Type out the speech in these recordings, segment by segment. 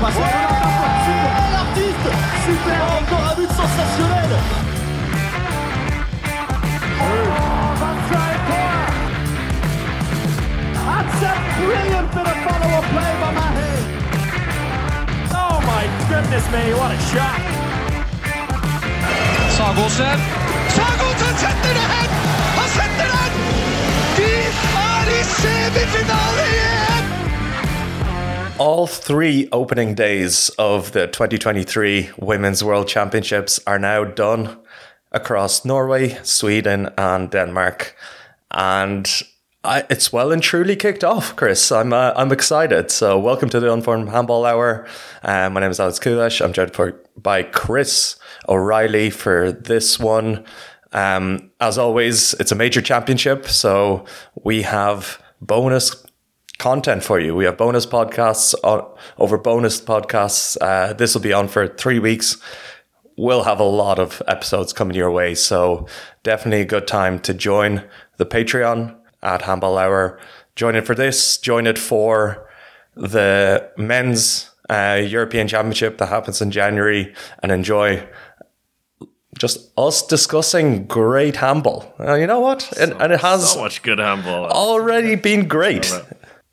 passe l'artiste, super, encore un but sensationnel. A brilliant follow-up play by. Oh my goodness me, what a shot! Sagosen. Sagosen setter det hen! Han setter den! De er i semifinale igjen! All three opening days of the 2023 Women's World Championships are now done across Norway, Sweden, and Denmark. And I, it's well and truly kicked off, Chris. I'm uh, I'm excited. So, welcome to the Unformed Handball Hour. Uh, my name is Alex Kulesh. I'm joined for, by Chris O'Reilly for this one. Um, as always, it's a major championship, so we have bonus content for you. We have bonus podcasts on, over bonus podcasts. Uh, this will be on for three weeks. We'll have a lot of episodes coming your way, so definitely a good time to join the Patreon at Handball Hour. Join it for this. Join it for the men's uh, European Championship that happens in January, and enjoy just us discussing great handball. Uh, you know what? and, and it has So much good handball. already been great.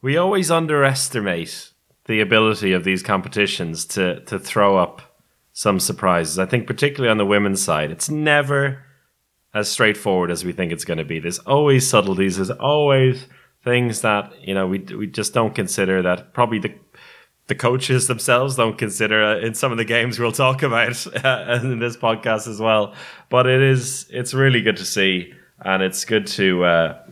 We always underestimate the ability of these competitions to to throw up some surprises. I think particularly on the women's side, it's never as straightforward as we think it's going to be. There's always subtleties. There's always things that you know we we just don't consider that probably the the coaches themselves don't consider uh, in some of the games we'll talk about uh, in this podcast as well. But it is it's really good to see, and it's good to uh,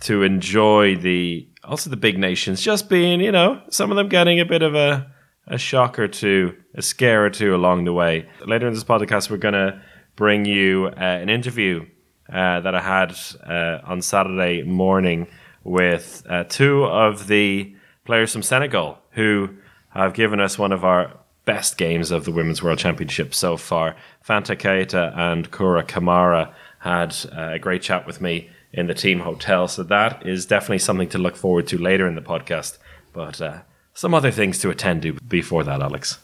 to enjoy the also the big nations just being you know some of them getting a bit of a a shock or two, a scare or two along the way. Later in this podcast, we're gonna bring you uh, an interview uh, that I had uh, on Saturday morning with uh, two of the players from Senegal who have given us one of our best games of the Women's World Championship so far. Fanta Keita and Coura Camara had uh, a great chat with me in the team hotel, so that is definitely something to look forward to later in the podcast. But uh, some other things to attend to before that, Alex.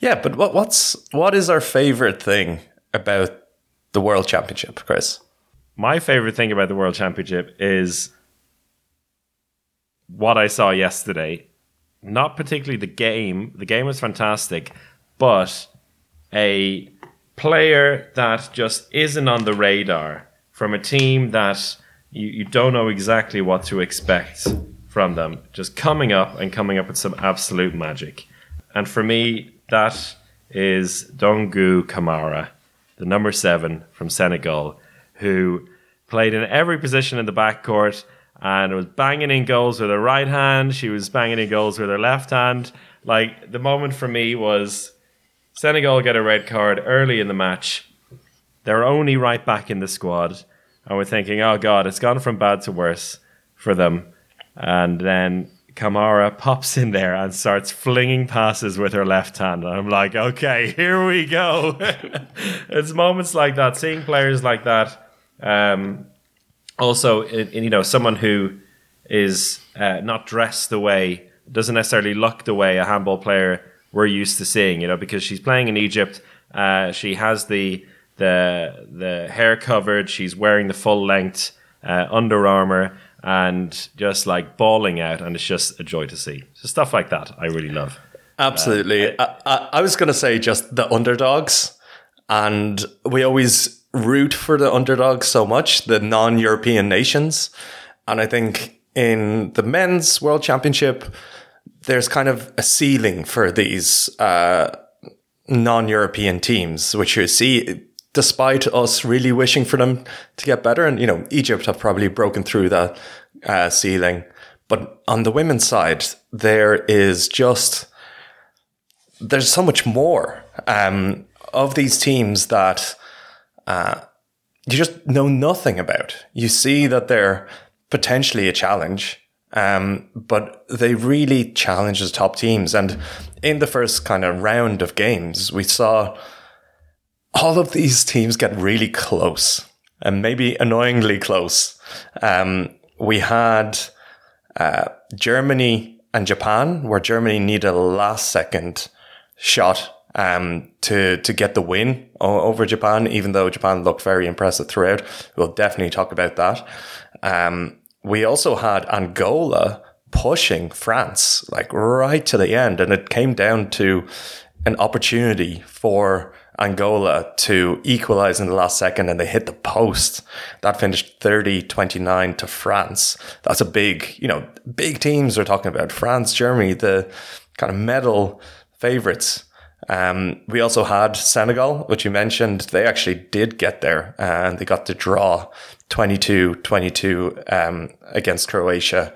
Yeah, but what what's what is our favorite thing about the World Championship, Chris? My favorite thing about the World Championship is what I saw yesterday. Not particularly the game. The game was fantastic, but a player that just isn't on the radar from a team that you, you don't know exactly what to expect from them. Just coming up and coming up with some absolute magic. And for me, that is Dongu Camara, the number seven from Senegal, who played in every position in the backcourt and was banging in goals with her right hand. She was banging in goals with her left hand. Like the moment for me was Senegal get a red card early in the match. They're only right back in the squad. And we're thinking, oh God, it's gone from bad to worse for them. And then Camara pops in there and starts flinging passes with her left hand. And I'm like, okay, here we go. it's moments like that, seeing players like that. Um, also, you know, someone who is uh, not dressed the way, doesn't necessarily look the way a handball player we're used to seeing, you know, because she's playing in Egypt. Uh, she has the the the hair covered. She's wearing the full length uh, Under Armour and just like bawling out, and it's just a joy to see. So stuff like that, I really love. Absolutely. I, I, I was going to say just the underdogs, and we always root for the underdogs so much, the non-European nations, and I think in the men's World Championship, there's kind of a ceiling for these uh, non-European teams, which you see despite us really wishing for them to get better. And, you know, Egypt have probably broken through that uh, ceiling. But on the women's side, there is just, there's so much more um, of these teams that uh, you just know nothing about. You see that they're potentially a challenge. Um, but they really challenge the top teams. And in the first kind of round of games, we saw all of these teams get really close and maybe annoyingly close. Um, we had uh, Germany and Japan, where Germany needed a last second shot um, to to get the win over Japan, even though Japan looked very impressive throughout. We'll definitely talk about that. Um, we also had Angola pushing France like right to the end, and it came down to an opportunity for Angola to equalize in the last second and they hit the post. That finished 30 29 to France. That's a big, you know, big teams we're talking about. France, Germany, the kind of medal favorites. Um, we also had Senegal, which you mentioned. They actually did get there and they got to draw 22 22 um, against Croatia.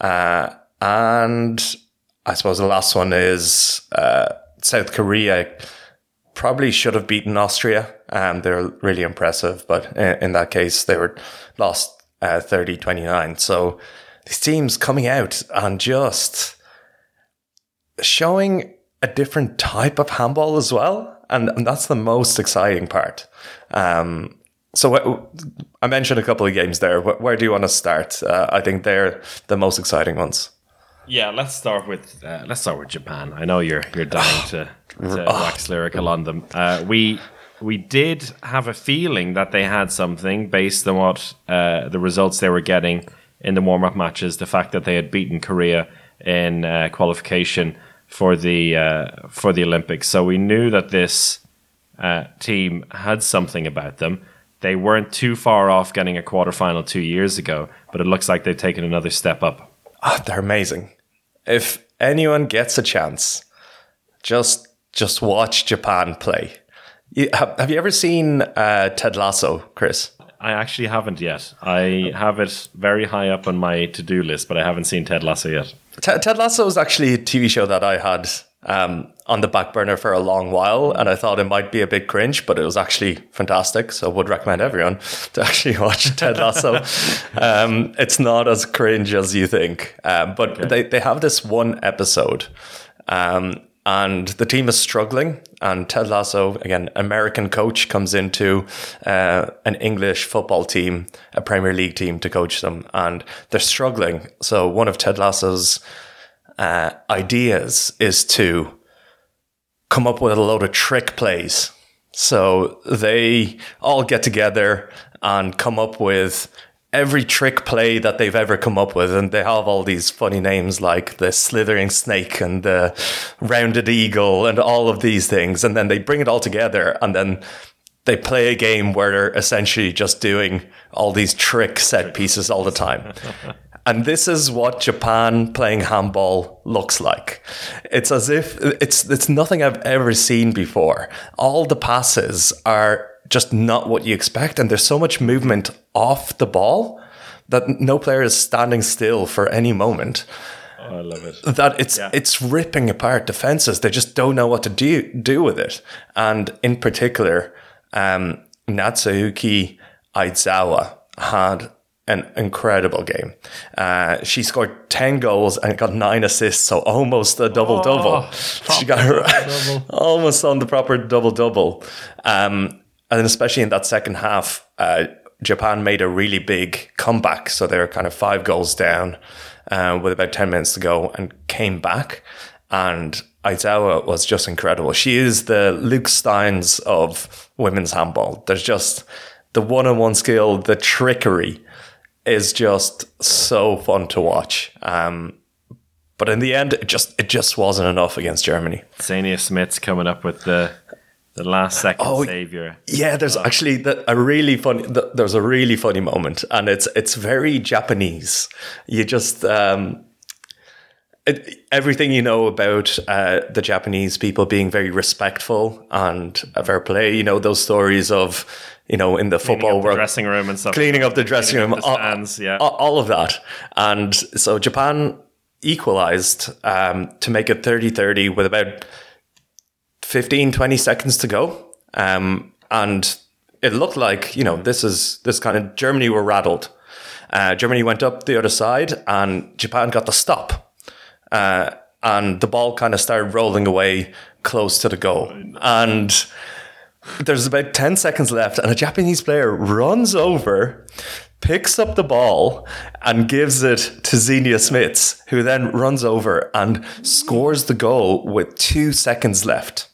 Uh, and I suppose the last one is uh, South Korea probably should have beaten Austria. Um, they're really impressive, but in, in that case, they were lost uh, 30 29. So these teams coming out and just showing a different type of handball as well. And, and that's the most exciting part. Um, so wh- I mentioned a couple of games there. Wh- Where do you want to start? Uh, I think they're the most exciting ones. Yeah, let's start with uh, let's start with Japan. I know you're you're dying to, to wax lyrical on them. Uh, we we did have a feeling that they had something based on what uh, the results they were getting in the warm up matches. The fact that they had beaten Korea in uh, qualification for the uh, for the Olympics, so we knew that this uh, team had something about them. They weren't too far off getting a quarterfinal two years ago, but it looks like they've taken another step up. Ah, they're amazing. If anyone gets a chance, just just watch Japan play. You, have, have you ever seen uh, Ted Lasso, Chris? I actually haven't yet. I have it very high up on my to do list, but I haven't seen Ted Lasso yet. Ted, Ted Lasso is actually a TV show that I had um, on the back burner for a long while, and I thought it might be a bit cringe, but it was actually fantastic. So I would recommend everyone to actually watch Ted Lasso. um, it's not as cringe as you think, um, but they, they have this one episode. Um, and the team is struggling, and Ted Lasso, again, American coach, comes into uh, an English football team, a Premier League team, to coach them, and they're struggling. So one of Ted Lasso's uh, ideas is to come up with a load of trick plays. So they all get together and come up with every trick play that they've ever come up with. And they have all these funny names like the slithering snake and the rounded eagle and all of these things. And then they bring it all together and then they play a game where they're essentially just doing all these trick set pieces all the time. And this is what Japan playing handball looks like. It's as if it's it's nothing I've ever seen before. All the passes are just not what you expect, and there's so much movement off the ball that no player is standing still for any moment. Oh, I love it. That it's it's ripping apart defenses. They just don't know what to do do with it. And in particular, um, Natsuki Aizawa had an incredible game. Uh, she scored 10 goals and got nine assists, so almost a double double. she got her almost on the proper double double. Um, and especially in that second half, uh, Japan made a really big comeback. So they were kind of five goals down uh, with about 10 minutes to go and came back. And Aizawa was just incredible. She is the Luc Steins of women's handball. There's just the one on one skill, the trickery is just so fun to watch. Um, but in the end, it just it just wasn't enough against Germany. Xenia Smits coming up with the the last second Oh, savior. Yeah, there's actually the, a really funny. The, there's a really funny moment, and it's it's very Japanese. You just um, everything you know about uh, the Japanese people being very respectful and fair play. You know those stories of you know in the Cleaning football the world dressing room and stuff. cleaning up the dressing Cleaning room, the all- yeah. all, of that. And so Japan equalized um, to make it 30 30 with about 15, 20 seconds to go. Um, and it looked like, you know, this is this kind of Germany were rattled. Uh, Germany went up the other side and Japan got the stop. Uh, and the ball kind of started rolling away close to the goal. And there's about 10 seconds left, and a Japanese player runs over picks up the ball and gives it to Xenia Smits, who then runs over and scores the goal with two seconds left.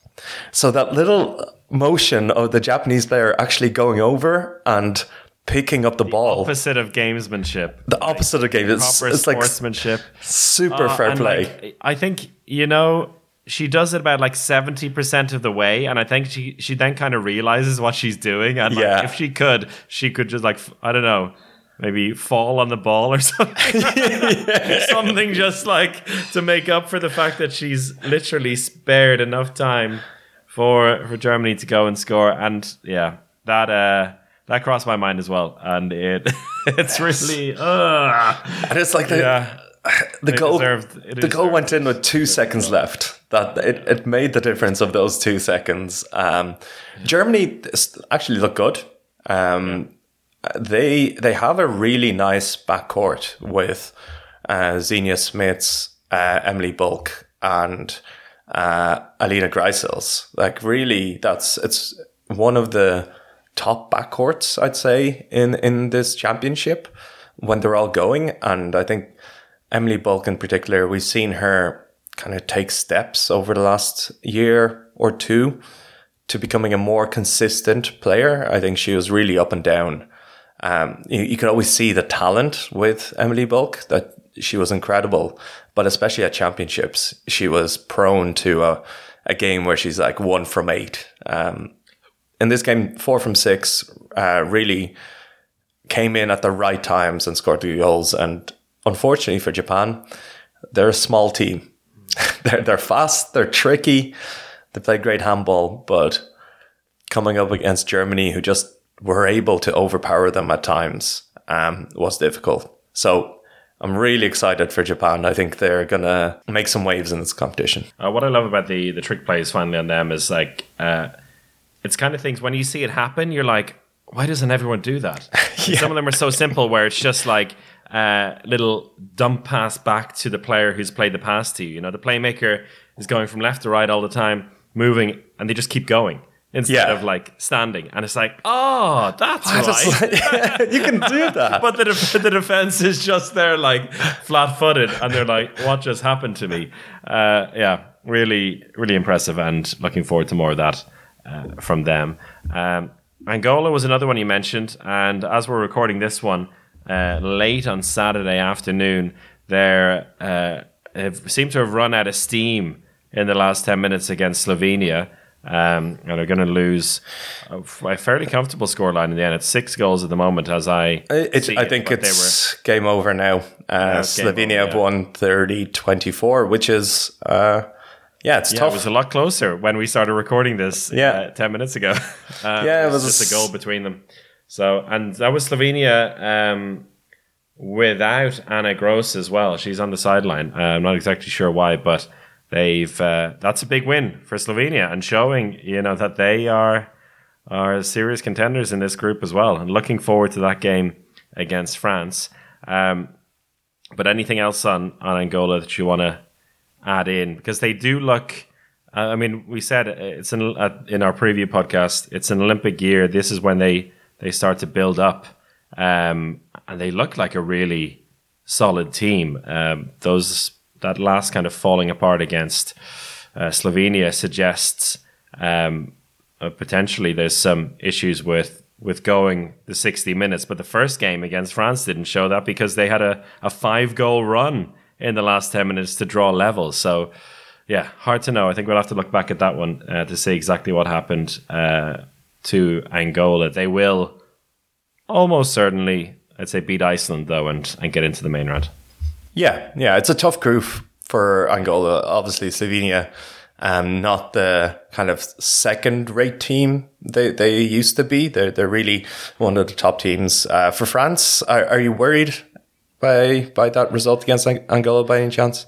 So that little motion of the Japanese player actually going over and picking up the ball, Opposite of gamesmanship. the opposite of game. It's, it's like sportsmanship. super Uh, fair play. like, I think you know she does it about like seventy percent of the way, and I think she she then kind of realizes what she's doing, and like, Yeah. if she could, she could just like i don't know. Maybe fall on the ball or something. something just like to make up for the fact that she's literally spared enough time for for Germany to go and score. And yeah, that uh that crossed my mind as well. And it it's really uh and it's like the, yeah. the goal. deserved- it the goal went in with two seconds left. That it, it made the difference of those two seconds. Um, Germany actually looked good. Um, They they have a really nice backcourt with uh, Xenia Smits, uh, Emily Bölk, and uh, Alina Grijseels. Like really, that's it's one of the top backcourts I'd say in in this championship when they're all going. And I think Emily Bölk in particular, we've seen her kind of take steps over the last year or two to becoming a more consistent player. I think she was really up and down. Um, you, you could always see the talent with Emily Bölk that she was incredible, but especially at championships, she was prone to a, a game where she's like one from eight. Um, in this game, four from six, uh, really came in at the right times and scored the goals. And unfortunately for Japan, they're a small team. they're they're fast, they're tricky, they play great handball, but coming up against Germany, who just were able to overpower them at times, um, was difficult. So I'm really excited for Japan. I think they're gonna make some waves in this competition. Uh, what I love about the the trick plays finally on them is like uh, it's kind of things when you see it happen, you're like, why doesn't everyone do that? And Some of them are so simple where it's just like a little dump pass back to the player who's played the pass to you. You know, the playmaker is going from left to right all the time, moving, and they just keep going instead Yeah. of like standing. And it's like, oh, that's right. Like- you can do that. But the, def- the defense is just there, like flat footed, and they're like, "What just happened to me?" Uh, yeah, really, really impressive, and looking forward to more of that uh, from them. Um, Angola was another one you mentioned, and as we're recording this one uh, late on Saturday afternoon, they uh, seem to have run out of steam in the last ten minutes against Slovenia. Um, and are going to lose a, a fairly comfortable scoreline in the end. It's six goals at the moment, as I It, I it, think they it's game over now. Uh, Slovenia over, have yeah. won 30 24, which is, uh, yeah, it's Yeah, tough. it was a lot closer when we started recording this. Yeah. uh, ten minutes ago. Uh, Yeah, it was- just a goal between them. So, and that was Slovenia um, without Ana Gros as well. She's on the sideline. Uh, I'm not exactly sure why, but they've uh, that's a big win for Slovenia and showing you know that they are are serious contenders in this group as well. And looking forward to that game against France. Um, but anything else on on Angola that you want to add in because they do look. Uh, I mean, we said it's in uh, in our preview podcast. It's an Olympic year. This is when they they start to build up, um, and they look like a really solid team. Um, those that last kind of falling apart against uh, Slovenia suggests um, uh, potentially there's some issues with with going the 60 minutes. But the first game against France didn't show that because they had a, a five goal run in the last 10 minutes to draw levels. So, yeah, hard to know. I think we'll have to look back at that one uh, to see exactly what happened uh, to Angola. They will almost certainly, I'd say, beat Iceland, though, and, and get into the main round. Yeah, yeah, it's a tough group for Angola. Obviously, Slovenia, um, not the kind of second-rate team they they used to be. They're they're really one of the top teams. Uh, for France, are, are you worried by by that result against Angola by any chance?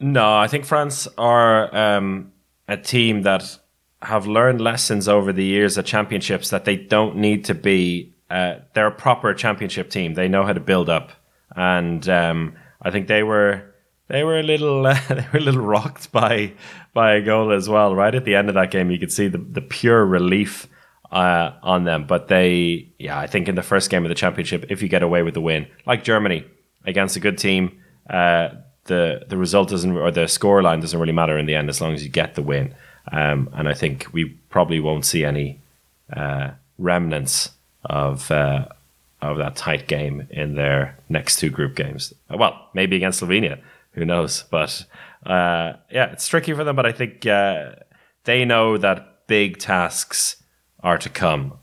No, I think France are um, a team that have learned lessons over the years at championships that they don't need to be. Uh, they're a proper championship team. They know how to build up, and um, I think they were they were a little uh, they were a little rocked by by Angola as well. Right at the end of that game, you could see the the pure relief uh, on them. But they, yeah, I think in the first game of the championship, if you get away with the win, like Germany against a good team, uh, the the result doesn't or the score line doesn't really matter in the end as long as you get the win. Um, and I think we probably won't see any uh, remnants of uh, of that tight game in their next two group games. Well, maybe against Slovenia, who knows? But uh, yeah, it's tricky for them. But I think uh, they know that big tasks are to come.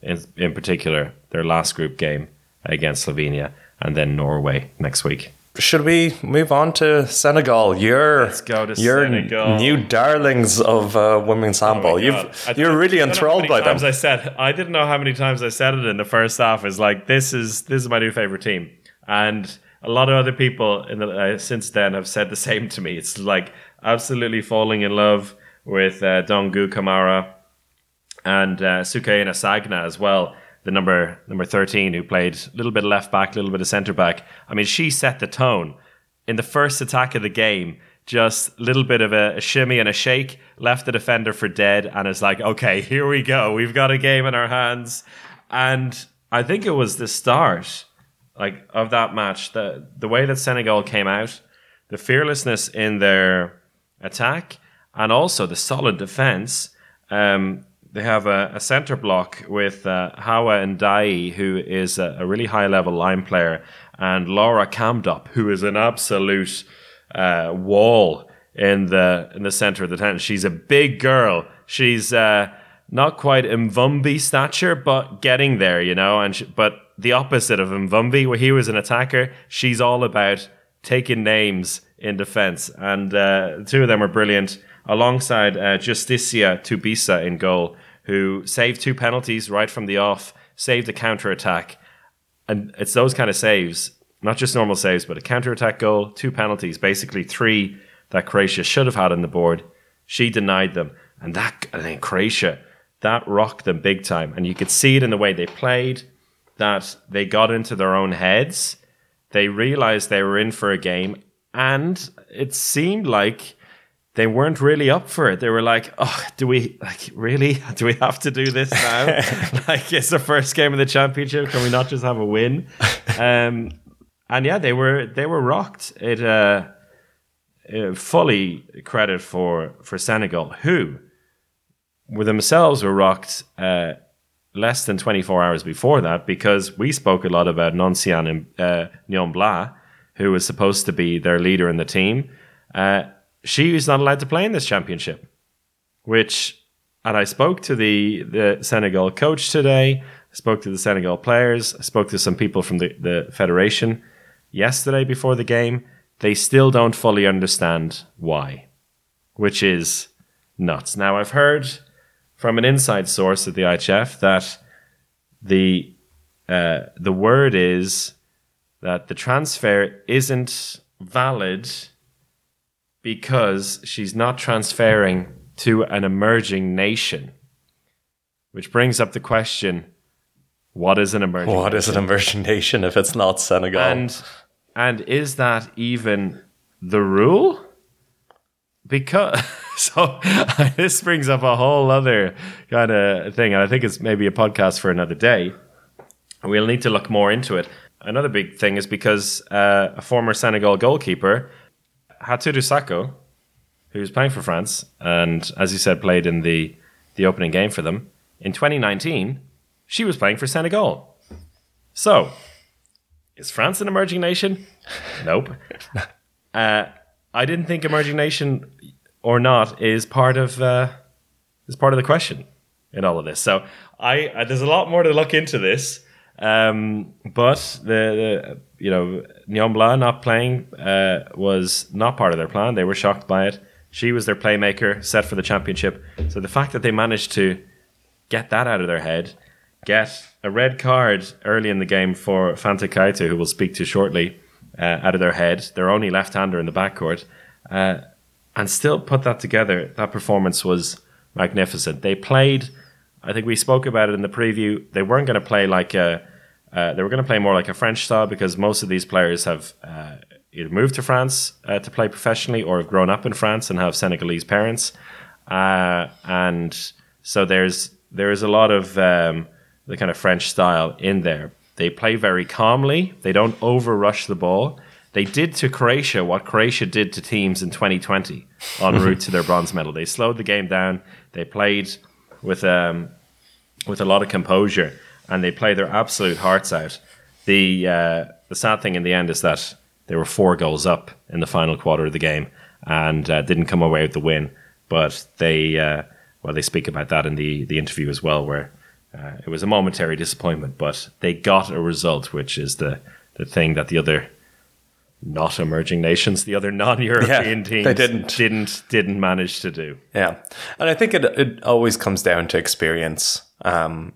In in particular, their last group game against Slovenia, and then Norway next week. Should we move on to Senegal? You're Let's go to you're Senegal. new darlings of uh, women's handball. Oh. You've, you're really I don't know how enthralled many by them. times I said I didn't know how many times I said it in the first half. Is like this is this is my new favorite team, and a lot of other people in the uh, since then have said the same to me. It's like absolutely falling in love with uh, Dongu Camara and uh, Sukaina Sagna as well. The number number thirteen who played a little bit of left back, a little bit of centre back. I mean, she set the tone in the first attack of the game. Just a little bit of a, a shimmy and a shake, left the defender for dead, and it's like, okay, here we go. We've got a game in our hands, and I think it was the start, like of that match. The the way that Senegal came out, the fearlessness in their attack, and also the solid defense. Um, they have a, a center block with uh, Hawa and Dai, who is a, a really high level line player, and Laura Kamdop, who is an absolute uh, wall in the in the center of the tent. She's a big girl. She's uh, not quite Mvumbi stature, but getting there, you know. And she, but the opposite of Mvumbi, where he was an attacker, she's all about taking names in defense. And uh, the two of them are brilliant, alongside uh, Justicia Tubisa in goal, who saved two penalties right from the off, saved a counter attack. And it's those kind of saves, not just normal saves, but a counter attack goal, two penalties, basically three that Croatia should have had on the board. She denied them. And that, I Croatia, that rocked them big time. And you could see it in the way they played, that they got into their own heads. They realized they were in for a game. And it seemed like they weren't really up for it. They were like, "Oh, do we like really? Do we have to do this now? like, it's the first game of the championship. Can we not just have a win?" Um, and yeah, they were they were rocked. It uh, uh, fully credit for for Senegal, who were themselves were rocked uh, less than 24 hours before that because we spoke a lot about Noncian uh, Nyombla, who was supposed to be their leader in the team. Uh, she is not allowed to play in this championship, which, and I spoke to the, the Senegal coach today, spoke to the Senegal players, I spoke to some people from the, the federation yesterday before the game. They still don't fully understand why, which is nuts. Now, I've heard from an inside source at the IHF that the uh, the word is that the transfer isn't valid because she's not transferring to an emerging nation, which brings up the question: What is an emerging? What is an emerging nation if it's not Senegal? And and is that even the rule? Because so this brings up a whole other kind of thing, and I think it's maybe a podcast for another day. We'll need to look more into it. Another big thing is because uh, a former Senegal goalkeeper, Hatadou Sako, who was playing for France, and as you said, played in the the opening game for them in 2019, she was playing for Senegal. So is France an emerging nation? Nope. uh, I didn't think emerging nation or not is part of uh, is part of the question in all of this. So I uh, there's a lot more to look into this. Um, but the, the you know Nyombla not playing uh, was not part of their plan. They were shocked by it. She was their playmaker, set for the championship. So the fact that they managed to get that out of their head, get a red card early in the game for Fanta Keita, who we'll speak to shortly, uh, out of their head, their only left-hander in the backcourt, uh, and still put that together. That performance was magnificent. They played. I think we spoke about it in the preview. They weren't going to play like a. Uh, they were going to play more like a French style because most of these players have uh, either moved to France uh, to play professionally or have grown up in France and have Senegalese parents. Uh, and so there's there is a lot of um, the kind of French style in there. They play very calmly. They don't overrush the ball. They did to Croatia what Croatia did to teams in 2020 en route to their bronze medal. They slowed the game down. They played with um, with a lot of composure, and they play their absolute hearts out. The uh, the sad thing in the end is that they were four goals up in the final quarter of the game and uh, didn't come away with the win. But they uh, well, they speak about that in the the interview as well, where uh, it was a momentary disappointment, but they got a result, which is the the thing that the other not emerging nations, the other non-European Yeah, teams, they didn't. didn't didn't manage to do. Yeah, and I think it it always comes down to experience um,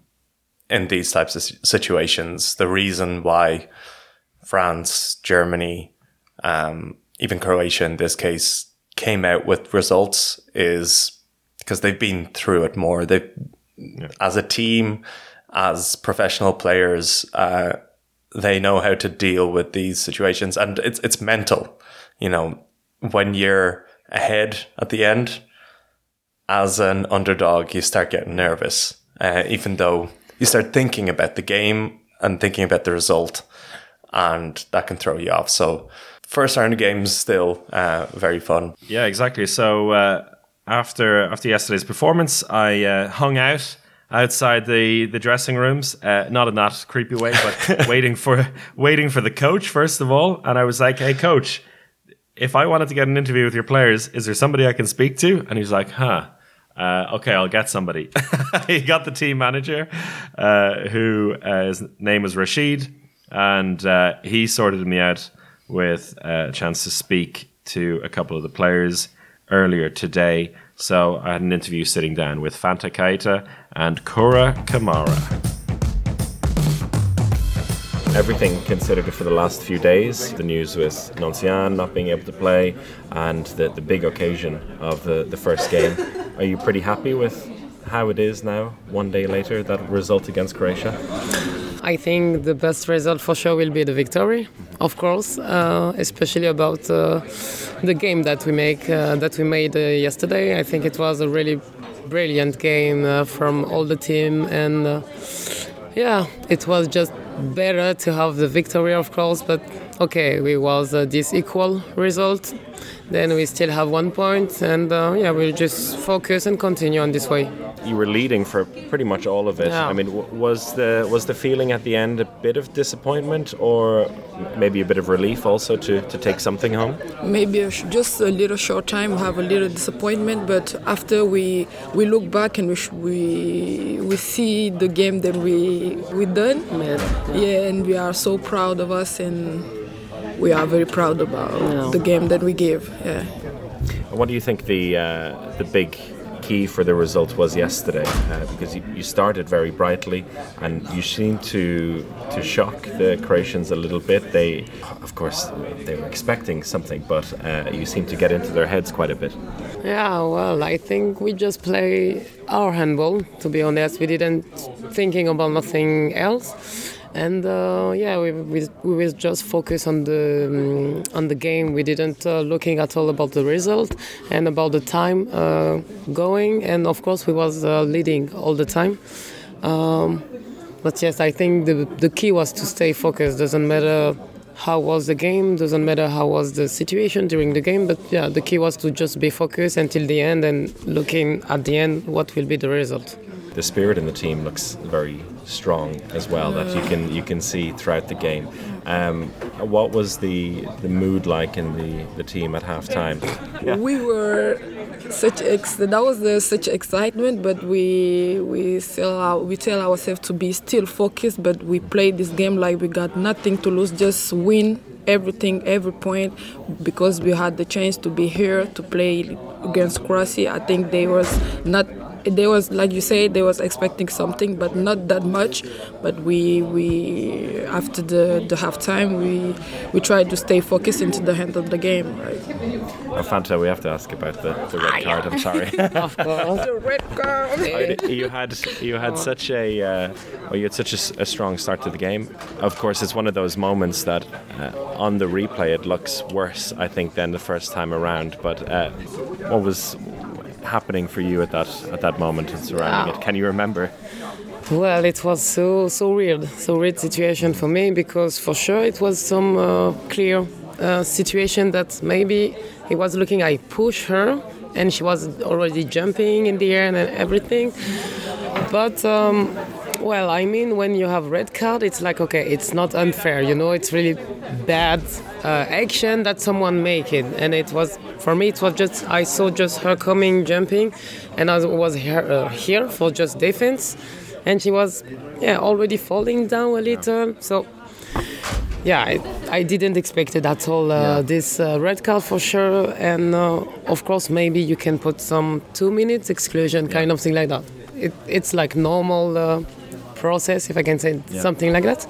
in these types of situations. The reason why France, Germany, um, even Croatia in this case came out with results is because they've been through it more. They, as a team, as professional players, uh, they know how to deal with these situations, and it's it's mental. You know, when you're ahead at the end, as an underdog, you start getting nervous, uh, even though you start thinking about the game and thinking about the result, and that can throw you off. So, first round of games still uh, very fun. Yeah, exactly. So uh, after after yesterday's performance, I uh, hung out outside the the dressing rooms, uh, not in that creepy way, but waiting for waiting for the coach first of all. And I was like, "Hey, coach, if I wanted to get an interview with your players, is there somebody I can speak to?" And he's like, "Huh." Uh, okay, I'll get somebody. he got the team manager, uh, who uh, his name was Rashid, and uh, he sorted me out with uh, a chance to speak to a couple of the players earlier today. So I had an interview sitting down with Fanta Keita and Coura Camara. Everything considered for the last few days, the news with Noncian not being able to play, and the, the big occasion of the, the first game. Are you pretty happy with how it is now, one day later, that result against Croatia? I think the best result for sure will be the victory, of course, uh, especially about uh, the game that we make uh, that we made uh, yesterday. I think it was a really brilliant game uh, from all the team, and uh, yeah, it was just better to have the victory, of course. But okay, we was uh, this equal result. Then we still have one point, and uh, yeah, we'll just focus and continue on this way. you were leading for pretty much all of it. Yeah. I mean, w- was the was the feeling at the end a bit of disappointment, or maybe a bit of relief also to, to take something home? maybe a sh- just a little short time have a little disappointment but after we we look back and we sh- we we see the game that we we done yeah and we are so proud of us and we are very proud about Yeah. the game that we gave yeah What do you think the uh, the big key for the result was yesterday? Uh, because you, you started very brightly, and you seemed to to shock the Croatians a little bit. They, of course, they were expecting something, but uh, you seemed to get into their heads quite a bit. Yeah, well, I think we just play our handball. To be honest, we didn't thinking about nothing else, and uh, yeah, we, we we just focus on the um, on the game. We didn't uh, looking at all about the result and about the time uh, going, and of course we was uh, leading all the time. Um, but yes, I think the the key was to stay focused. Doesn't matter how was the game, doesn't matter how was the situation during the game, but yeah, the key was to just be focused until the end and looking at the end what will be the result. The spirit in the team looks very strong as well. That you can you can see throughout the game. Um, what was the the mood like in the, the team at halftime? Yeah. we were such ex- that was the, such excitement but we we still we tell ourselves to be still focused but we played this game like we got nothing to lose just win everything every point because we had the chance to be here to play against Croatia I think they was not they was like you say they was expecting something but not that much but we we after the the halftime we we tried to stay focused into the end of the game right Oh, Fanta, we have to ask about the, the red card. I'm sorry. Of course. the red card you had you had such a uh, well, you had such a, s- a strong start to the game. Of course, it's one of those moments that uh, on the replay it looks worse, I think, than the first time around. But uh, what was happening for you at that at that moment and surrounding Wow. it? Can you remember? Well, it was so so weird, so weird situation for me because for sure it was some uh, clear uh, situation that maybe he was looking. I push her, and she was already jumping in the air and everything. But um, well, I mean, when you have red card, it's like okay, it's not unfair. You know, it's really bad uh, action that someone make it, and it was for me. It was just I saw just her coming, jumping, and I was here, uh, here for just defense, and she was yeah already falling down a little. So yeah, I, I didn't expect it at all. Uh, This uh, red card for sure, and uh, of course maybe you can put some two minutes exclusion, kind of thing like that. It, it's like normal uh, process, if I can say something like that.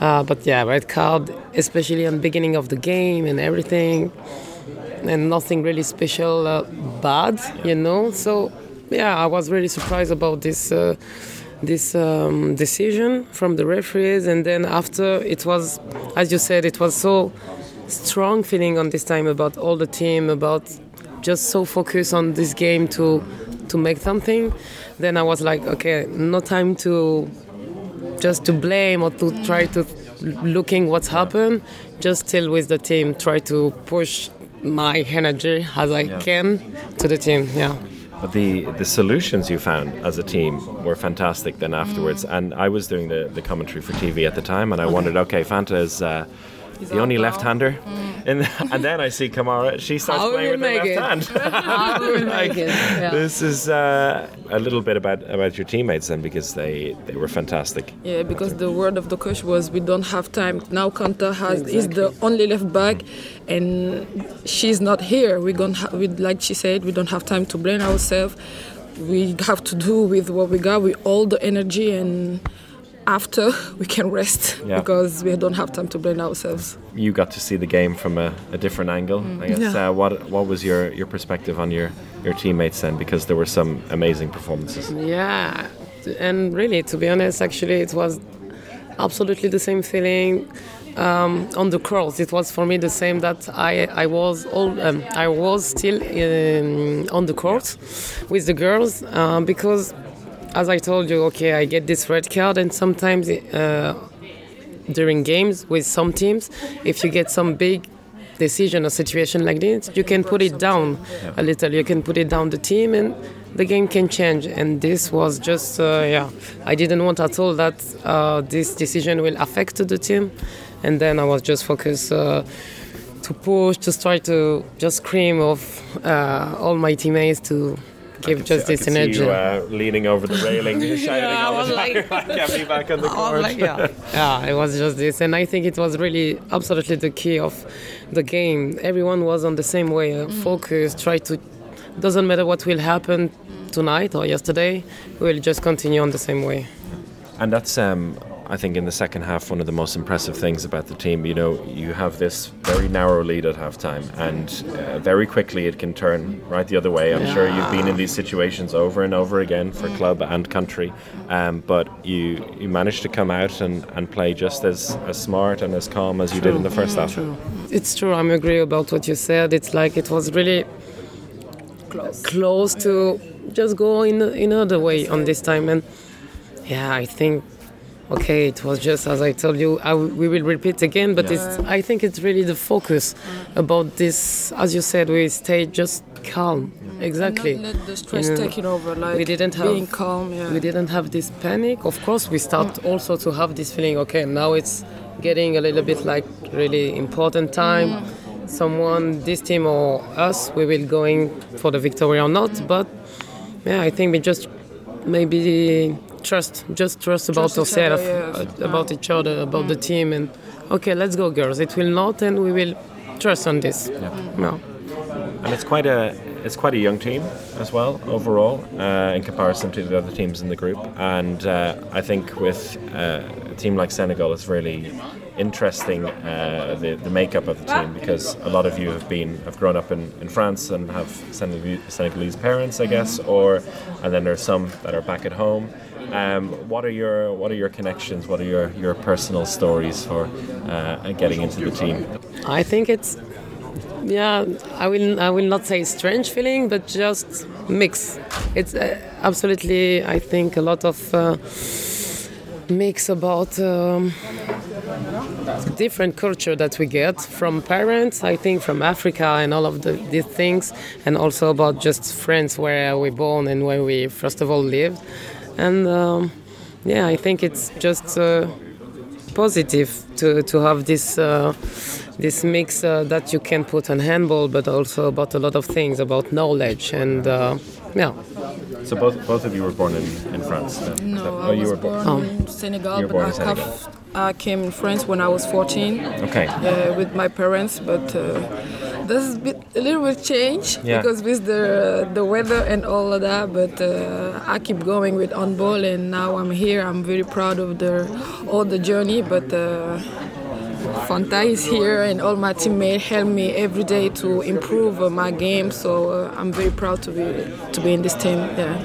Uh, but yeah, red card, especially on the beginning of the game and everything, and nothing really special uh, bad, you know. So yeah, I was really surprised about this. Uh, this um, decision from the referees, and then after it was, as you said, it was so strong feeling on this time about all the team, about just so focused on this game to to make something. Then I was like, okay, no time to just to blame or to try to looking what's happened. Just still with the team, try to push my energy as I can to the team. Yeah. But the the solutions you found as a team were fantastic. Then afterwards, and I was doing the, the commentary for TV at the time, and I wondered, okay, Fanta is. Uh, the only left-hander, and, and then I see Camara. She starts How playing with her left it? hand. How will make it? Yeah. This is uh, a little bit about about your teammates then, because they they were fantastic. Yeah, because the word of the coach was we don't have time. Now Fanta has is the only left back, and she's not here. We gonna ha- we, like she said, we don't have time to blame ourselves. We have to do with what we got, with all the energy, and after we can rest Yeah. because we don't have time to blame ourselves. You got to see the game from a, a different angle. I guess. Yeah. Uh, what what was your, your perspective on your, your teammates then? Because there were some amazing performances. Yeah, and really, to be honest, actually, it was absolutely the same feeling um, on the court. It was for me the same that I I was all um, I was still um, on the court with the girls uh, because, as I told you, okay, I get this red card, and sometimes. Uh, during games with some teams, if you get some big decision or situation like this, you can put it down a little. You can put it down the team, and the game can change. And this was just, uh, yeah, I didn't want at all that uh, this decision will affect the team. And then I was just focused uh, to push, to try to just scream of uh, all my teammates to give just I energy. See you, uh, leaning over the railing, shouting Yeah, I all was the like- time, "Get me back on the court." like, yeah, yeah, it was just this, and I think it was really absolutely the key of the game. Everyone was on the same way, uh, focused. Try to doesn't matter what will happen tonight or yesterday, we will just continue on the same way. And that's, um, I think, in the second half, one of the most impressive things about the team. You know, you have this very narrow lead at halftime, and uh, very quickly it can turn right the other way. I'm sure you've been in these situations over and over again for club and country, um, but you you managed to come out and, and play just as, as smart and as calm as you did in the first half. It's true. I'm agree about what you said. It's like it was really Close. close to just go in another way on this time, and yeah, I think. Okay, it was just as I told you. I, we will repeat again, but it's, I think it's really the focus mm. about this. As you said, we stayed just calm. Exactly. Not let the stress You know, taking over. Like we didn't have being calm. Yeah. we didn't have this panic. Of course, we start mm. also to have this feeling. Okay, now it's getting a little bit like really important time. Mm. Someone, this team or us, we will going for the victory or not. But yeah, I think we just maybe trust, just trust about Trust each other, ourselves, yeah. uh, about each other, about the team, and okay, let's go, girls. It will not, and we will trust on this. Yeah. And it's quite a it's quite a young team as well overall uh, in comparison to the other teams in the group. And uh, I think with uh, a team like Senegal, it's really interesting uh, the the makeup of the team because a lot of you have been have grown up in, in France and have Senegalese parents, I guess, or and then there's some that are back at home. Um, what are your what are your connections? What are your, your personal stories for uh, getting into the team? I think it's yeah, I will I will not say strange feeling, but just mix. It's uh, absolutely, I think, a lot of uh, mix about um, different culture that we get from parents. I think from Africa and all of the, these things, and also about just friends where we born and where we first of all lived, and um, yeah, I think it's just. Uh, positive to, to have this uh, this mix uh, that you can put on handball, but also about a lot of things about knowledge and uh, yeah. So both both of you were born in, in France. Then? No, That- I oh, you was were born Oh. in Senegal, were but born I, Senegal. have- I came in France when I was 14 Okay. uh, with my parents. But there's bit, a little bit change Yeah. because with the the weather and all of that. But uh, I keep going with on ball, and now I'm here. I'm very proud of the all the journey. But uh, Fanta is here, and all my teammates help me every day to improve uh, my game. So uh, I'm very proud to be to be in this team. Yeah.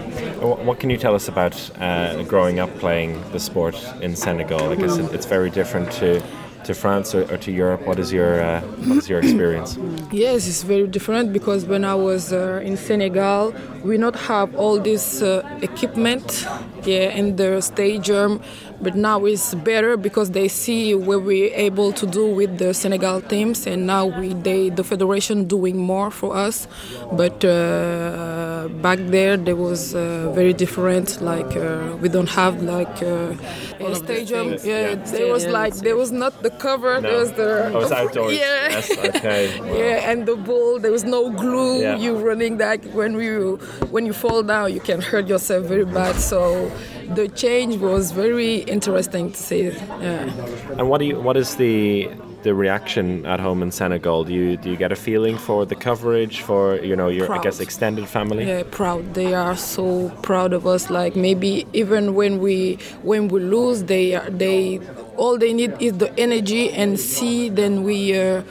What can you tell us about uh, growing up playing the sport in Senegal? I guess it, it's very different to, to France or, or to Europe. What is your uh, what is your experience? Yes, it's very different because when I was uh, in Senegal, we not have all this uh, equipment, yeah, in the stadium. But now it's better because they see what we're able to do with the Senegal teams, and now we they the federation doing more for us. But uh, back there, there was uh, very different. Like uh, we don't have like uh, a stadium. things, Yeah, yeah. there was like there was not the cover. There was the Oh, it's outdoors. Yeah. Yes. Okay. Wow. Yeah, and the ball, there was no glue. Yeah. You running that when you when you fall down, you can hurt yourself very bad. So the change was very interesting to see. Yeah. And what do you what is the the reaction at home in Senegal? Do you do you get a feeling for the coverage for you know your I guess extended family? Yeah, proud. They are so proud of us. Like maybe even when we when we lose, they are they all they need is the energy and see. Then we. Uh,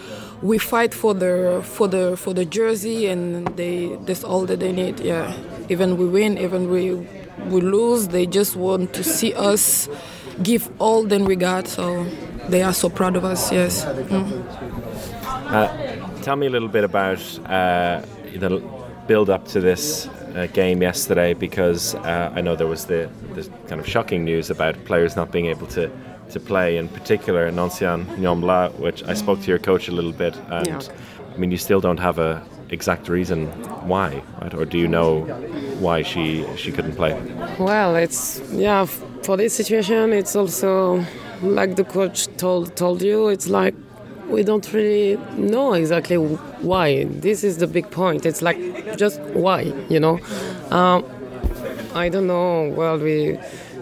we fight for the for the for the jersey and they that's all that they need yeah even we win even we we lose they just want to see us give all that we got so they are so proud of us yes Mm. Tell me a little bit about uh, the build up to this uh, game yesterday because uh, I know there was the, the kind of shocking news about players not being able to, to play, in particular Nodjialem Myaro, which I spoke to your coach a little bit, and Yeah. I mean, you still don't have a exact reason why, right? Or do you know why she she couldn't play? Well, it's yeah. For this situation, it's also like the coach told told you. It's like we don't really know exactly why. This is the big point. It's like just why, you know. Um, I don't know. Well, we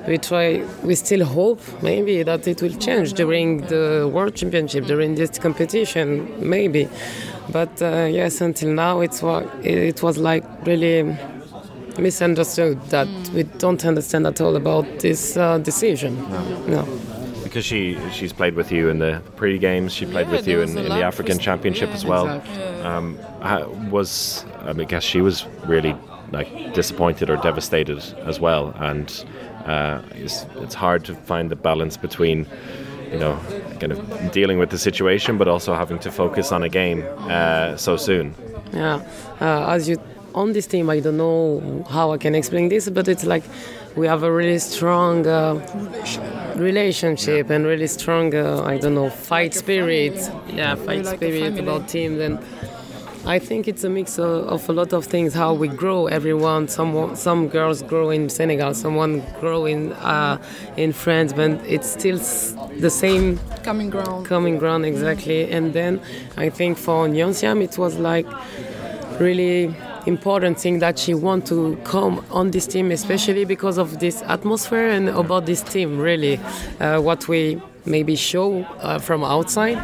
we try. We still hope maybe that it will change during the World Championship, during this competition, maybe. But uh, yes, until now, it's what it was like really misunderstood that we don't understand at all about this uh, decision. No. Because she she's played with you in the pre games, she played Yeah, with you in, in the African Championship yeah, as well. exactly. Um, how- was I, mean, I guess she was really like disappointed or devastated as well, and uh, it's, it's hard to find the balance between you know kind of dealing with the situation, but also having to focus on a game uh, so soon. Yeah, uh, as you on this team, I don't know how I can explain this, but it's like we have a really strong uh, relationship and really strong, uh, I don't know, fight spirit. Yeah, fight like spirit about teams and. I think it's a mix of, of a lot of things. How we grow, everyone. Some some girls grow in Senegal, someone grow in uh, in France, but it's still the same coming ground common ground exactly and then i think for Nodjialem it was like really important thing that she want to come on this team especially because of this atmosphere and about this team really uh, what we maybe show uh, from outside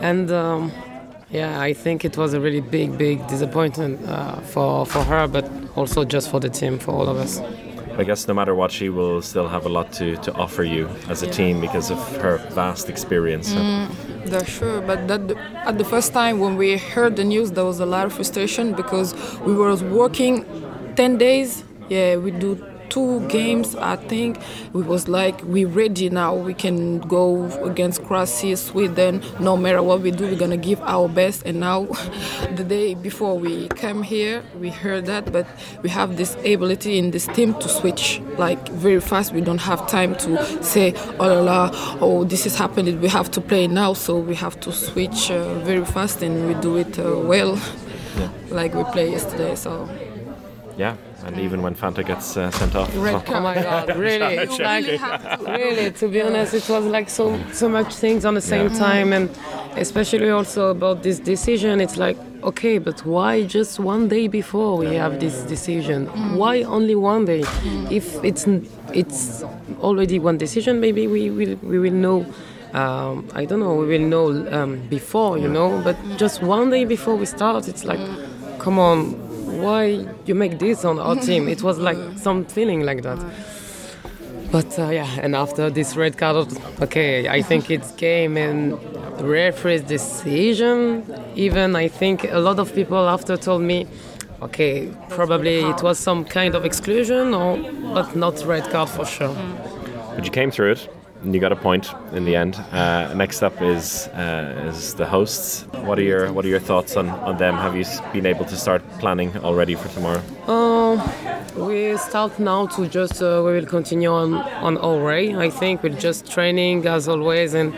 and um, yeah i think it was a really big big disappointment uh, for for her but also just for the team for all of us I guess no matter what, she will still have a lot to, to offer you as a team because of her vast experience. That's sure, but that at the first time when we heard the news, there was a lot of frustration because we were working ten days. Yeah, we do two games, I think it was like we're ready now. We can go against Croatia, Sweden. No matter what we do, we're gonna give our best. And now, the day before we came here, we heard that, but we have this ability in this team to switch like very fast. We don't have time to say, oh la la, oh this is happening. We have to play now, so we have to switch uh, very fast, and we do it uh, well, like we played yesterday. So. Yeah, and even when Fanta gets uh, sent off. Red. Oh my god, really? You really have to. really to be honest it was like so so much things on the same Yeah. time and especially also about this decision it's like okay but why just one day before we have this decision why only one day if it's it's already one decision maybe we will we will know um, I don't know we will know um, before you know but just one day before we start it's like come on why you make this on our team it was like some feeling like that but uh, yeah, and after this red card, okay, I think it's game and referee's decision. Even I think a lot of people after told me, okay, probably it was some kind of exclusion, or but not red card for sure. But you came through it, you got a point in the end. Uh, next up is uh, is the hosts. What are your What are your thoughts on, on them? Have you been able to start planning already for tomorrow? Um, we start now to just uh, we will continue on on our way. I think we're just training as always and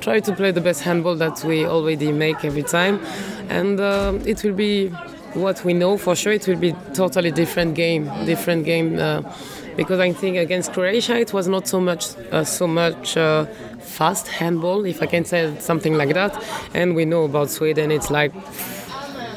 try to play the best handball that we already make every time, and uh, it will be what we know for sure. It will be totally different game, different game. Because I think against Croatia it was not so much uh, so much uh, fast handball, if I can say something like that. And we know about Sweden, it's like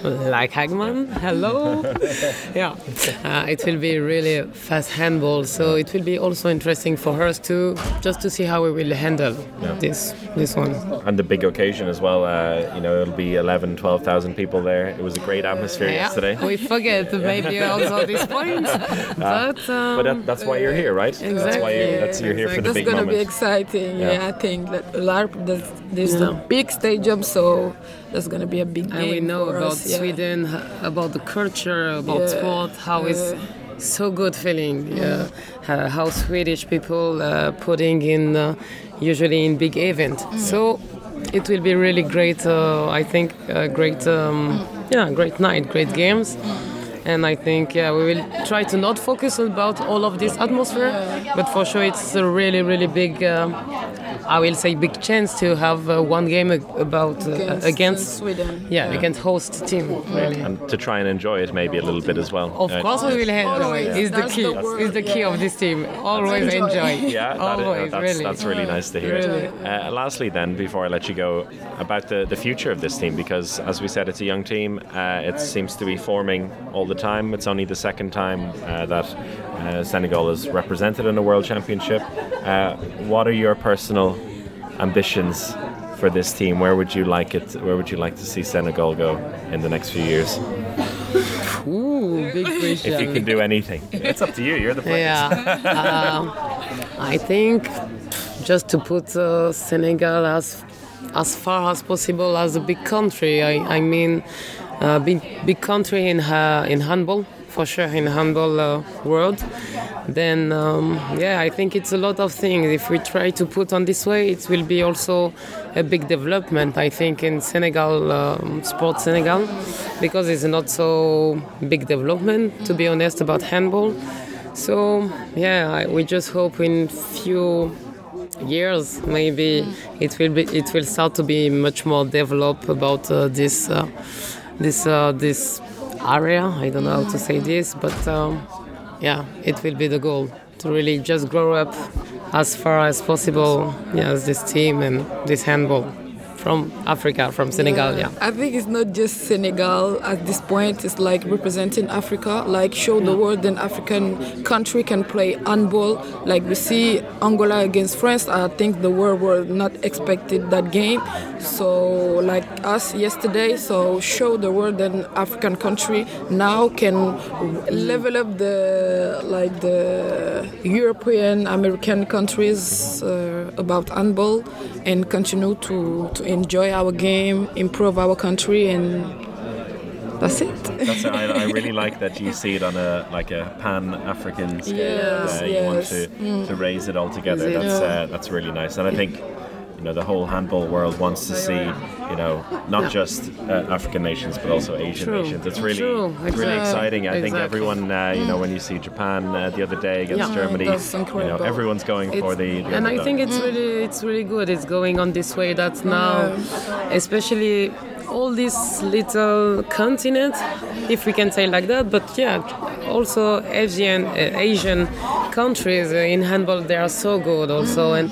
like Hagman. Hello. yeah, uh, it will be really fast handball. So it will be also interesting for us to just to see how we will handle this this one. And the big occasion as well. Uh, you know, it'll be 11, 12,000 people there. It was a great atmosphere yesterday. we forget maybe also this point, but um, But that, that's why you're here, right? That's why you're, Exactly. that's, you're here for the That's big gonna be exciting. Yeah. Yeah, I think that LARP this, there's Yeah. a big stadium, so that's gonna be a big game and we know about us. Sweden, h- about the culture, about Yeah, sport, how it's so good feeling. Yeah. Uh, how Swedish people uh, putting in uh, usually in big event. So it will be really great. Uh, I think uh, great. Um, yeah, great night, great games. And I think yeah, we will try to not focus about all of this atmosphere, but for sure it's a really, really big. Um, I will say big chance to have uh, one game about uh, against, against uh, Sweden. yeah, against host team really. And to try and enjoy it maybe a little bit as well. Of Uh, course we will enjoy. Always. Is the That's key. the word, Is the key yeah. of this team. Always Enjoy. enjoy. Yeah, that is- Always, that's, really. that's really nice to hear. Really. Uh, lastly, then, before I let you go, about the, the future of this team, because as we said, it's a young team. Uh, it seems to be forming all the time. It's only the second time uh, that uh, Senegal is represented in a World Championship. Uh, what are your personal ambitions for this team? Where would you like it? Where would you like to see Senegal go in the next few years? Ooh, big question. If you can do anything, it's up to you. You're the player. Yeah. um, I think just to put uh, Senegal as as far as possible as a big country. I, I mean, uh, big big country in uh, in handball for sure in handball uh, world. Then um, yeah, I think it's a lot of things. If we try to put on this way, it will be also a big development. I think in Senegal, um, sport Senegal, because it's not so big development to be honest about handball. So yeah, I, we just hope in few years maybe it will be it will start to be much more developed about uh, this uh, this uh, this area. I don't know how to say this, but um, yeah, it will be the goal to really just grow up as far as possible. As this team and this handball from Africa, from Senegal. Yeah. I think it's not just Senegal at this point. It's like representing Africa, like show the world an African country can play handball. Like we see Angola against France. I think the world were not expected that game. So like us yesterday, so show the world an African country now can level up the like the European American countries uh, about handball and continue to to enjoy our game, improve our country, and that's it. That's I, I really like that you see it on a like a pan African scale. Yes, uh, you want yes. Mm. to, to raise it all together. That's uh, that's really nice, and I think know the whole handball world wants to see you know not just uh, African nations but also Asian True. nations. It's really True. it's really exciting. I think everyone uh, you know when you see Japan uh, the other day against Yeah. Germany, you know everyone's going for the, the and I think it's really it's really good. It's going on this way that now, especially all these little continents, if we can say like that. But yeah, also Asian uh, Asian countries uh, in handball they are so good also and.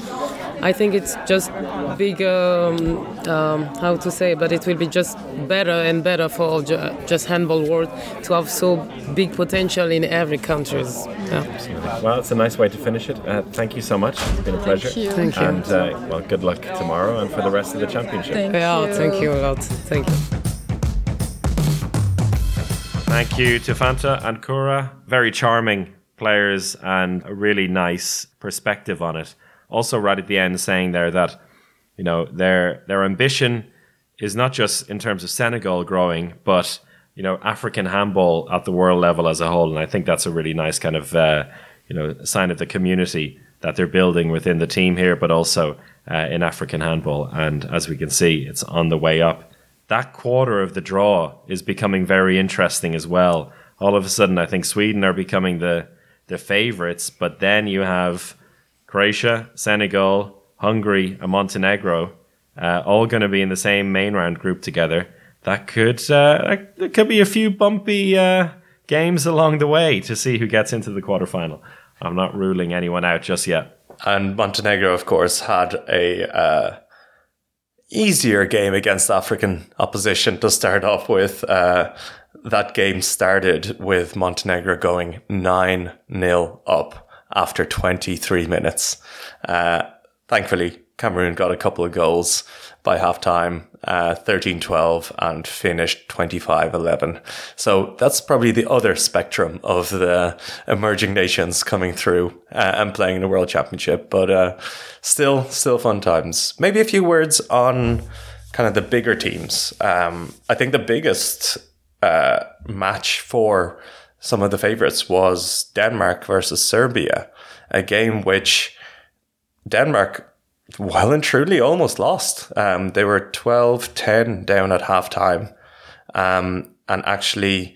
I think it's just big, um, um, how to say, but it will be just better and better for ju- just handball world to have so big potential in every countries. Yeah. Well, it's a nice way to finish it. Uh, thank you so much. It's been a pleasure. you. Thank you. And uh, well, good luck tomorrow and for the rest of the championship. Thank Yeah, you. thank you a lot. Thank you. Thank you to Fanta and Coura. Very charming players and a really nice perspective on it. Also, right at the end, saying there that you know their their ambition is not just in terms of Senegal growing, but you know African handball at the world level as a whole. And I think that's a really nice kind of uh, you know sign of the community that they're building within the team here, but also uh, in African handball. And as we can see, it's on the way up that quarter of the draw is becoming very interesting as well. All of a sudden, I think Sweden are becoming the the favorites, but then you have Croatia, Senegal, Hungary, and Montenegro, uh, all going to be in the same main round group together. That could uh, could be a few bumpy uh, games along the way to see who gets into the quarterfinal. I'm not ruling anyone out just yet. And Montenegro, of course, had a uh, easier game against African opposition to start off with. Uh, that game started with Montenegro going 9 0 up after 23 minutes. Uh, thankfully, Cameroon got a couple of goals by halftime, 13 12, and finished 25 11. So that's probably the other spectrum of the emerging nations coming through uh, and playing in the World Championship. But uh, still, still fun times. Maybe a few words on kind of the bigger teams. Um, I think the biggest uh, match for some of the favorites was Denmark versus Serbia, a game which Denmark well and truly almost lost. Um, they were 12 10 down at halftime um, and actually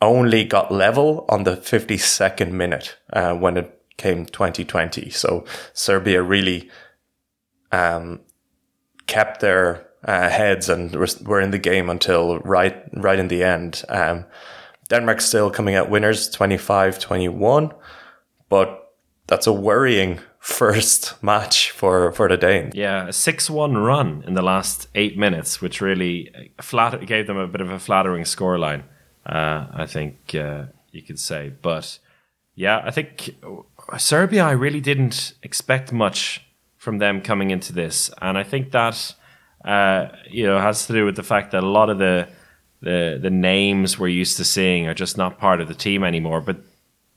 only got level on the 52nd minute uh, when it came 2020. So Serbia really um, kept their uh, heads and were, in the game until right right in the end. Um, Denmark still coming out winners 25 21, but that's a worrying first match for, for the Danes. Yeah, a 6 1 run in the last eight minutes, which really flat- gave them a bit of a flattering scoreline, uh, I think uh, you could say. But yeah, I think Serbia, I really didn't expect much from them coming into this. And I think that, uh, you know, has to do with the fact that a lot of the, the, the names we're used to seeing are just not part of the team anymore. But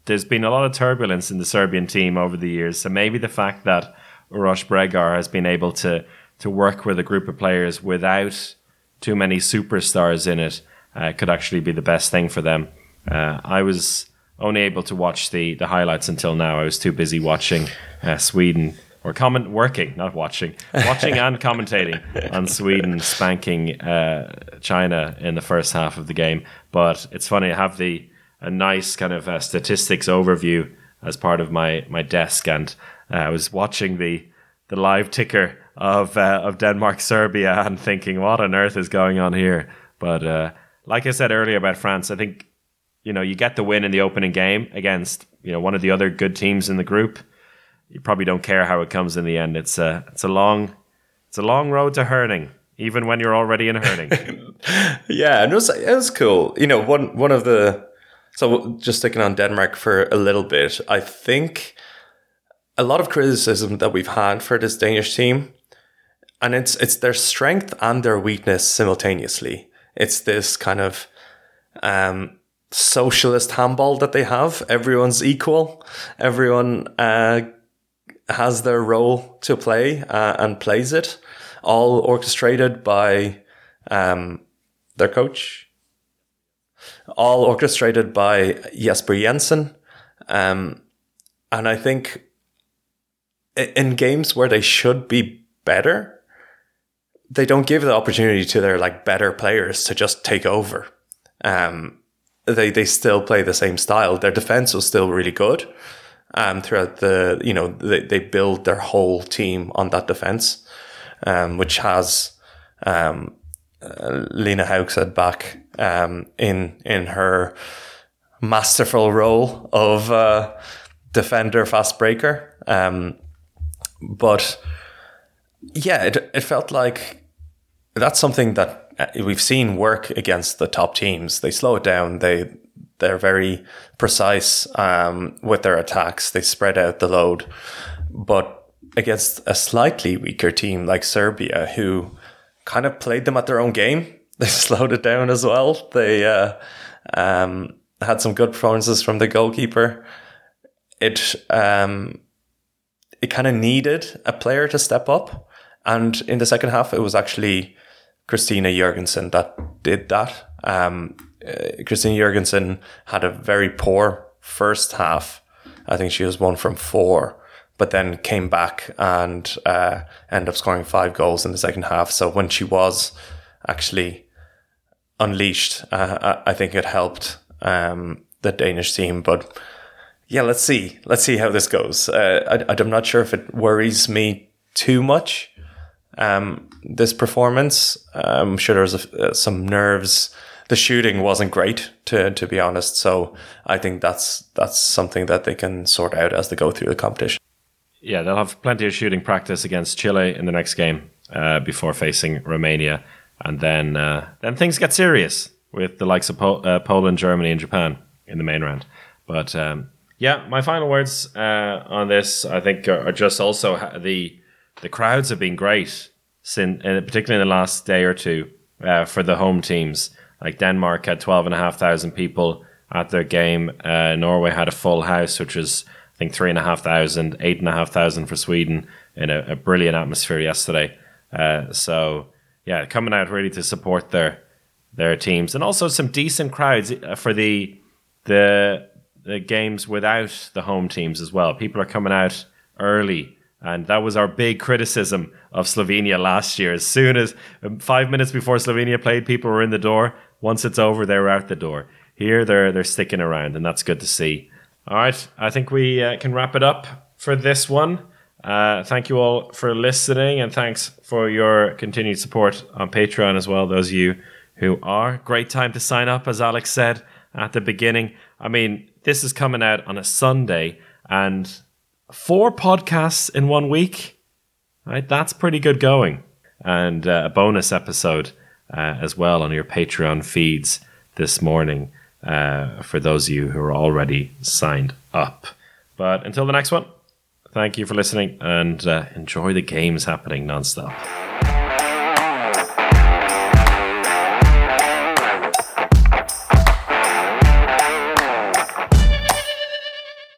there's been a lot of turbulence in the Serbian team over the years. So maybe the fact that Uroš Bregar has been able to to work with a group of players without too many superstars in it uh, could actually be the best thing for them. Uh, I was only able to watch the the highlights until now. I was too busy watching uh, Sweden or comment working, not watching, watching and commentating on Sweden spanking uh, China in the first half of the game. But it's funny. I have the a nice kind of uh, statistics overview as part of my my desk, and uh, I was watching the the live ticker of uh, of Denmark Serbia and thinking, what on earth is going on here? But uh, like I said earlier about France, I think you know you get the win in the opening game against you know one of the other good teams in the group. You probably don't care how it comes in the end. It's a it's a long it's a long road to Herning, even when you're already in Herning. Yeah, and it was it was cool. You know, one one of the so just sticking on Denmark for a little bit, I think a lot of criticism that we've had for this Danish team, and it's it's their strength and their weakness simultaneously. It's this kind of um, socialist handball that they have. Everyone's equal. Everyone uh, has their role to play uh, and plays it, all orchestrated by um, their coach all orchestrated by Jesper Jensen. Um, and I think in games where they should be better, they don't give the opportunity to their like better players to just take over. Um, they they still play the same style. Their defense was still really good. Um, throughout the you know they they build their whole team on that defense, um, which has um, uh, Line Haugsted back um, in in her masterful role of uh, defender fast breaker. Um, but yeah, it it felt like that's something that uh, we've seen work against the top teams. They slow it down. They they're very precise um, with their attacks. They spread out the load, but against a slightly weaker team like Serbia, who kind of played them at their own game, they slowed it down as well. They uh, um, had some good performances from the goalkeeper. It um, it kind of needed a player to step up, and in the second half, it was actually Kristina Jørgensen that did that. Um, uh, Kristina Jørgensen had a very poor first half. I think she was one from four, but then came back and uh, ended up scoring five goals in the second half. So when she was actually unleashed, uh, I think it helped um, the Danish team. But yeah, let's see. Let's see how this goes. Uh, I, I'm not sure if it worries me too much um, this performance. I'm sure there's a, uh, some nerves. The shooting wasn't great, to to be honest. So I think that's that's something that they can sort out as they go through the competition. Yeah, they'll have plenty of shooting practice against Chile in the next game uh, before facing Romania, and then uh, then things get serious with the likes of po- uh, Poland, Germany, and Japan in the main round. But um, yeah, my final words uh, on this, I think, are, are just also the the crowds have been great, since, uh, particularly in the last day or two uh, for the home teams. Like Denmark had 12,500 people at their game. Uh, Norway had a full house, which was, I think, 3,500, 8,500 for Sweden in a, a, brilliant atmosphere yesterday. Uh, so, yeah, coming out really to support their their teams and also some decent crowds uh, for the the the games without the home teams as well. People are coming out early and that was our big criticism of Slovenia last year. As soon as um, five minutes before Slovenia played, people were in the door. Once it's over, they're out the door. Here, they're they're sticking around, and that's good to see. All right, I think we uh, can wrap it up for this one. Uh, thank you all for listening, and thanks for your continued support on Patreon as well. Those of you who are great time to sign up, as Alex said at the beginning. I mean, this is coming out on a Sunday, and four podcasts in one week. Right, that's pretty good going, and uh, a bonus episode uh, as well on your Patreon feeds this morning uh, for those of you who are already signed up. But until the next one, thank you for listening and uh, enjoy the games happening nonstop.